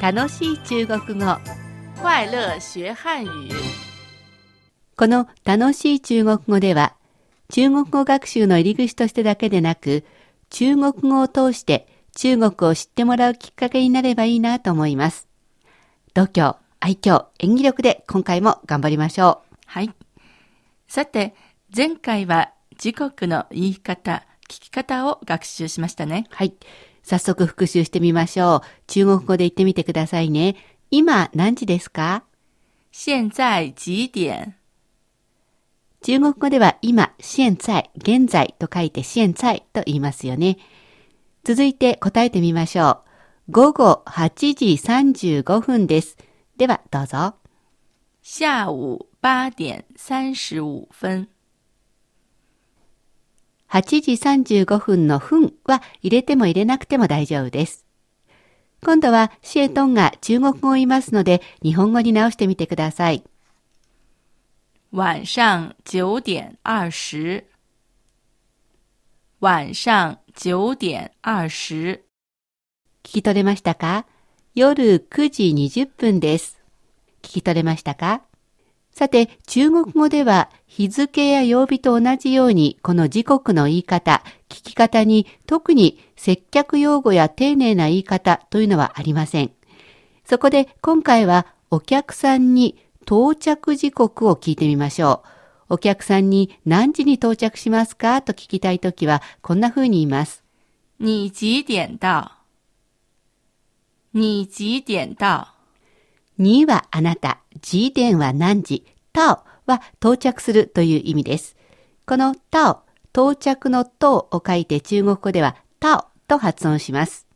楽しい中国語快乐学汉语。この楽しい中国語では中国語学習の入り口としてだけでなく中国語を通して中国を知ってもらうきっかけになればいいなと思います。度胸、愛嬌、演技力で今回も頑張りましょう。はい。さて、前回は時刻の言い方、聞き方を学習しましたね。はい。早速復習してみましょう。中国語で言ってみてくださいね。今何時ですか？現在几点？中国語では今、現在、現在と書いて現在と言いますよね。続いて答えてみましょう。午後8時35分です。ではどうぞ。下午八点三十五分。8時35分の分は入れても入れなくても大丈夫です。今度はシエトンが中国語を言いますので日本語に直してみてください。晚上九点二十。晚上九点二十。聞き取れましたか？夜9時20分です。聞き取れましたか？さて、中国語では日付や曜日と同じようにこの時刻の言い方、聞き方に特に接客用語や丁寧な言い方というのはありません。そこで今回はお客さんに到着時刻を聞いてみましょう。お客さんに何時に到着しますかと聞きたいときはこんな風に言います。你几点到你几点到にはあなた、時点は何時、たおは到着するという意味です。このたお、到着のとを書いて中国語ではたおと発音します。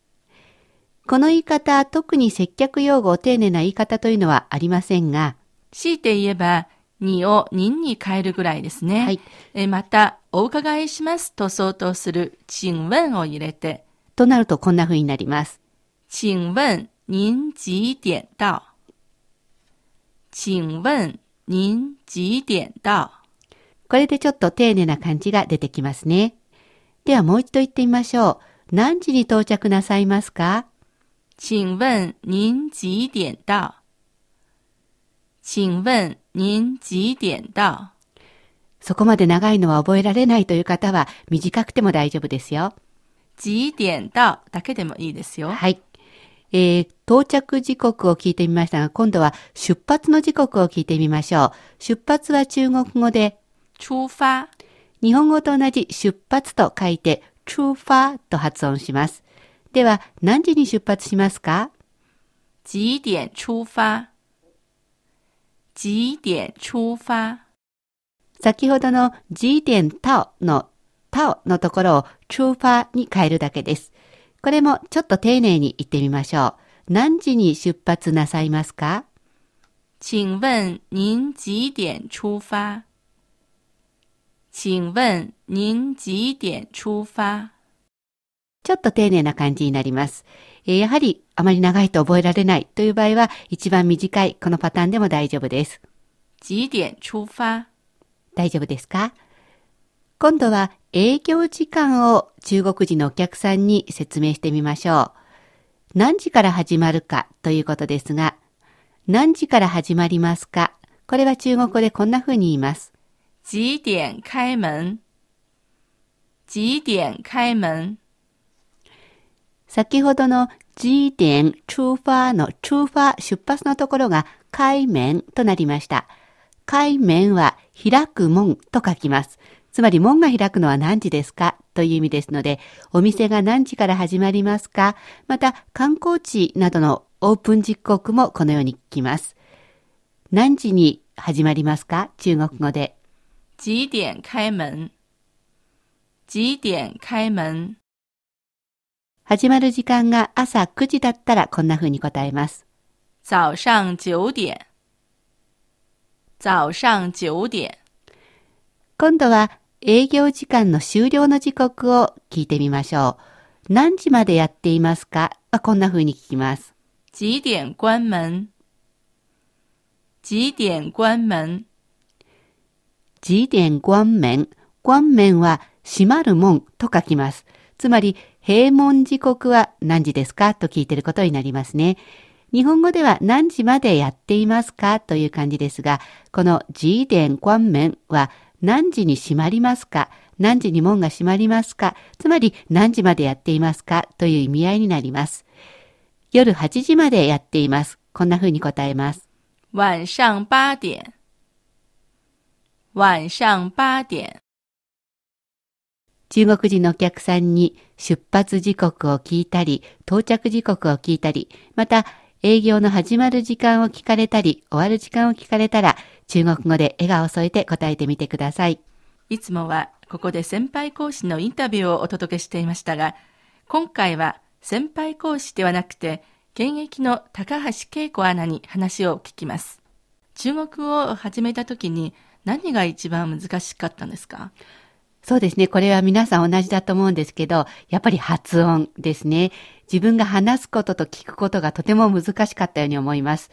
この言い方、特に接客用語、丁寧な言い方というのはありませんが、強いて言えば、にを人に変えるぐらいですね。はいえまた、お伺いしますと相当する、请問を入れて、となるとこんな風になります。请問您几点到請問您几点到？これでちょっと丁寧な感じが出てきますね。ではもう一度言ってみましょう。何時に到着なさいますか？請問您几点到？請問您幾點到？そこまで長いのは覚えられないという方は短くても大丈夫ですよ。幾点到？だけでもいいですよ。はい。えー、到着時刻を聞いてみましたが、今度は出発の時刻を聞いてみましょう。出発は中国語で、出發、日本語と同じ出発と書いて、出發と発音します。では、何時に出発しますか？幾點出發幾點出發先ほどの時点タオのタオのところを出発に変えるだけです。これもちょっと丁寧に言ってみましょう。何時に出発なさいますか？請問您幾點出發請問您幾點出發ちょっと丁寧な感じになります。えーやはりあまり長いと覚えられないという場合は一番短いこのパターンでも大丈夫です。幾點出發大丈夫ですか？今度は営業時間を中国人のお客さんに説明してみましょう。何時から始まるかということですが、何時から始まりますか？これは中国語でこんな風に言います。幾點開門幾點開門先ほどの時点出發の出發出発のところが開門となりました。開門は開く門と書きます。つまり門が開くのは何時ですか？という意味ですので、お店が何時から始まりますか？また観光地などのオープン時刻もこのように聞きます。何時に始まりますか？中国語で。幾點開門幾點開門始まる時間が朝9時だったらこんな風に答えます。早上九點早上九點今度は営業時間の終了の時刻を聞いてみましょう。何時までやっていますか？はこんな風に聞きます。幾點關門幾點關門時点關門。關門は閉まる門と書きます。つまり、閉門時刻は何時ですかと聞いていることになりますね。日本語では何時までやっていますかという感じですが、この自伝関面は何時に閉まりますか？何時に門が閉まりますか？つまり何時までやっていますか？という意味合いになります。夜8時までやっています。こんな風に答えます。晚上八点。晚上八点。中国人のお客さんに出発時刻を聞いたり、到着時刻を聞いたり、また営業の始まる時間を聞かれたり、終わる時間を聞かれたら、中国語で笑顔を添えて答えてみてください。いつもはここで先輩講師のインタビューをお届けしていましたが、今回は先輩講師ではなくて、現役の高橋恵子アナに話を聞きます。中国語を始めた時に何が一番難しかったんですか？そうですね。これは皆さん同じだと思うんですけど、やっぱり発音ですね。自分が話すことと聞くことがとても難しかったように思います。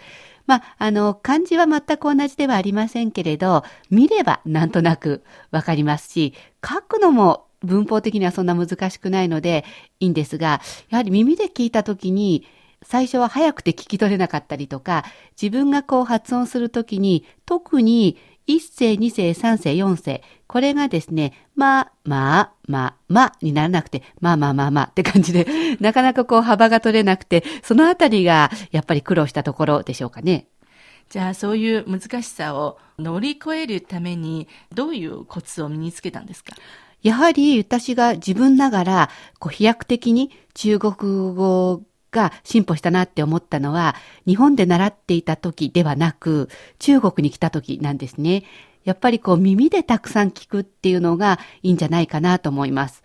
まあ、あの、漢字は全く同じではありませんけれど、見ればなんとなくわかりますし、書くのも文法的にはそんな難しくないのでいいんですが、やはり耳で聞いたときに、最初は早くて聞き取れなかったりとか、自分がこう発音するときに、特に一世、二世、三世、四世、これがですね、まあ、まあ、まあ、まあにならなくて、まあまあまあまあって感じで、なかなかこう幅が取れなくて、そのあたりがやっぱり苦労したところでしょうかね。じゃあそういう難しさを乗り越えるためにどういうコツを身につけたんですか？やはり私が自分ながら、こう飛躍的に中国語が進歩したなって思ったのは、日本で習っていた時ではなく、中国に来た時なんですね。やっぱりこう耳でたくさん聞くっていうのがいいんじゃないかなと思います。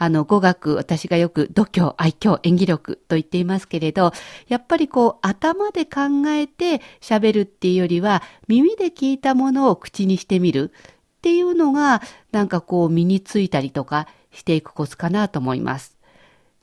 あの、語学、私がよく度胸、愛嬌、演技力と言っていますけれど、やっぱりこう頭で考えて喋るっていうよりは、耳で聞いたものを口にしてみるっていうのが、なんかこう身についたりとかしていくコツかなと思います。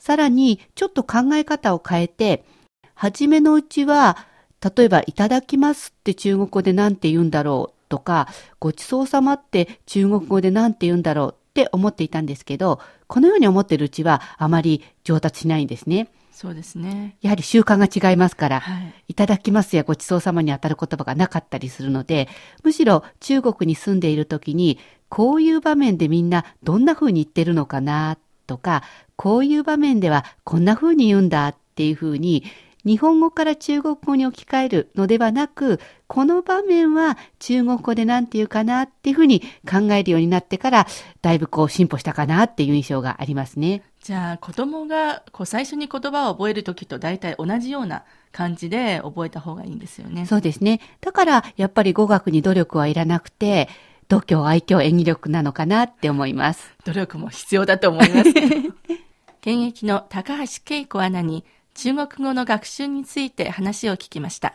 さらに、ちょっと考え方を変えて、初めのうちは、例えば、いただきますって中国語で何て言うんだろうとか、ごちそうさまって中国語で何て言うんだろうって思っていたんですけど、このように思っているうちはあまり上達しないんですね。そうですね。やはり習慣が違いますから、はい。いただきますやごちそうさまに当たる言葉がなかったりするので、むしろ中国に住んでいる時に、こういう場面でみんなどんな風に言ってるのかなとか、こういう場面ではこんな風に言うんだっていう風に、日本語から中国語に置き換えるのではなく、この場面は中国語で何て言うかなっていう風に考えるようになってから、だいぶこう進歩したかなっていう印象がありますね。じゃあ子供がこう最初に言葉を覚えるときと大体同じような感じで覚えた方がいいんですよね。そうですね。だから、やっぱり語学に努力はいらなくて、度胸、愛嬌、演技力なのかなって思います。努力も必要だと思います。現役の高橋恵子アナに中国語の学習について話を聞きました。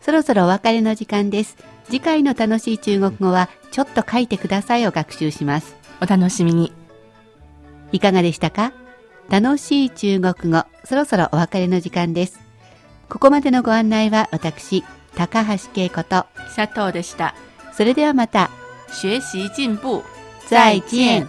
そろそろお別れの時間です。次回の楽しい中国語は、ちょっと書いてくださいを学習します。お楽しみに。いかがでしたか？楽しい中国語、そろそろお別れの時間です。ここまでのご案内は私、高橋恵子と、佐藤でした。それではまた、学習進步。再见。